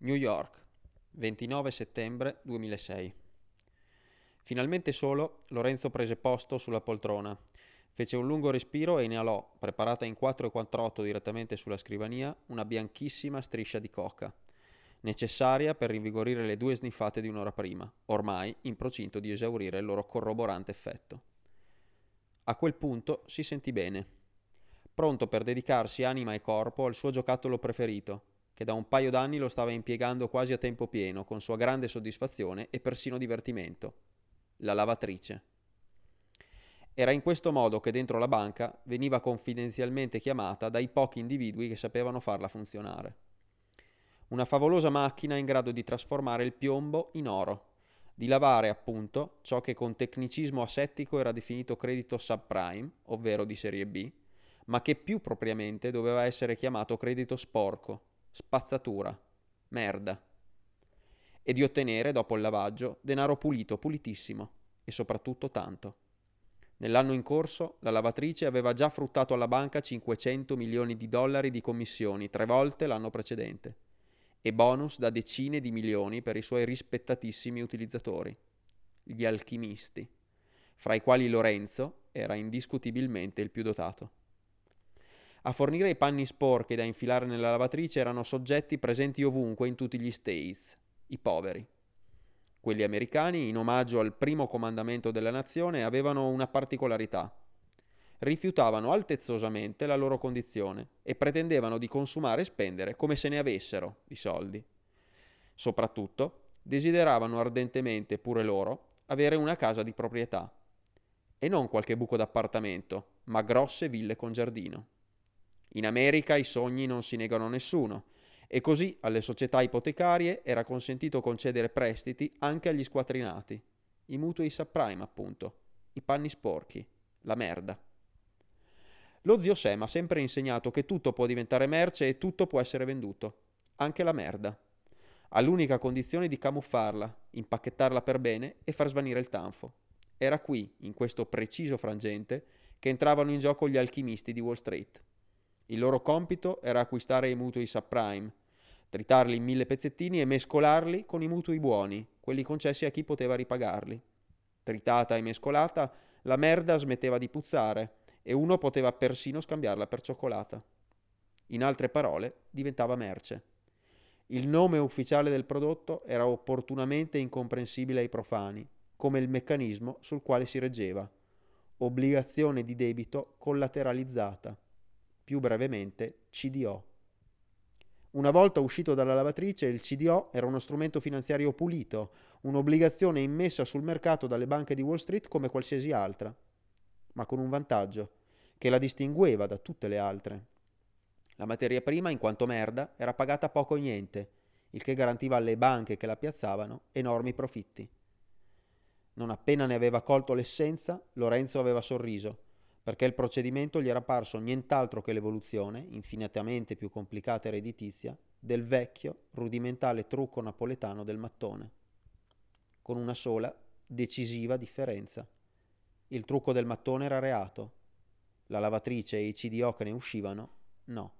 New York, 29 settembre 2006. Finalmente solo, Lorenzo prese posto sulla poltrona, fece un lungo respiro e inalò, preparata in 4,48 direttamente sulla scrivania, una bianchissima striscia di coca, necessaria per rinvigorire le due sniffate di un'ora prima, ormai in procinto di esaurire il loro corroborante effetto. A quel punto si sentì bene, pronto per dedicarsi anima e corpo al suo giocattolo preferito, che da un paio d'anni lo stava impiegando quasi a tempo pieno, con sua grande soddisfazione e persino divertimento. La lavatrice. Era in questo modo che dentro la banca veniva confidenzialmente chiamata dai pochi individui che sapevano farla funzionare. Una favolosa macchina in grado di trasformare il piombo in oro, di lavare appunto ciò che con tecnicismo asettico era definito credito subprime, ovvero di serie B, ma che più propriamente doveva essere chiamato credito sporco, spazzatura, merda, e di ottenere, dopo il lavaggio, denaro pulito, pulitissimo, e soprattutto tanto. Nell'anno in corso, la lavatrice aveva già fruttato alla banca 500 milioni di dollari di commissioni, tre volte l'anno precedente, e bonus da decine di milioni per i suoi rispettatissimi utilizzatori, gli alchimisti, fra i quali Lorenzo era indiscutibilmente il più dotato. A fornire i panni sporchi da infilare nella lavatrice erano soggetti presenti ovunque in tutti gli States, i poveri. Quelli americani, in omaggio al primo comandamento della nazione, avevano una particolarità. Rifiutavano altezzosamente la loro condizione e pretendevano di consumare e spendere come se ne avessero di soldi. Soprattutto, desideravano ardentemente pure loro avere una casa di proprietà. E non qualche buco d'appartamento, ma grosse ville con giardino. In America i sogni non si negano a nessuno e così alle società ipotecarie era consentito concedere prestiti anche agli squatrinati, i mutui subprime appunto, i panni sporchi, la merda. Lo zio Sam ha sempre insegnato che tutto può diventare merce e tutto può essere venduto, anche la merda, all'unica condizione di camuffarla, impacchettarla per bene e far svanire il tanfo. Era qui, in questo preciso frangente, che entravano in gioco gli alchimisti di Wall Street. Il loro compito era acquistare i mutui subprime, tritarli in mille pezzettini e mescolarli con i mutui buoni, quelli concessi a chi poteva ripagarli. Tritata e mescolata, la merda smetteva di puzzare e uno poteva persino scambiarla per cioccolata. In altre parole, diventava merce. Il nome ufficiale del prodotto era opportunamente incomprensibile ai profani, come il meccanismo sul quale si reggeva. Obbligazione di debito collateralizzata più brevemente CDO. Una volta uscito dalla lavatrice, il CDO era uno strumento finanziario pulito, un'obbligazione immessa sul mercato dalle banche di Wall Street come qualsiasi altra, ma con un vantaggio, che la distingueva da tutte le altre. La materia prima, in quanto merda, era pagata poco o niente, il che garantiva alle banche che la piazzavano enormi profitti. Non appena ne aveva colto l'essenza, Lorenzo aveva sorriso perché il procedimento gli era parso nient'altro che l'evoluzione, infinitamente più complicata e redditizia, del vecchio, rudimentale trucco napoletano del mattone, con una sola, decisiva differenza. Il trucco del mattone era reato, la lavatrice e i CDO che ne uscivano no.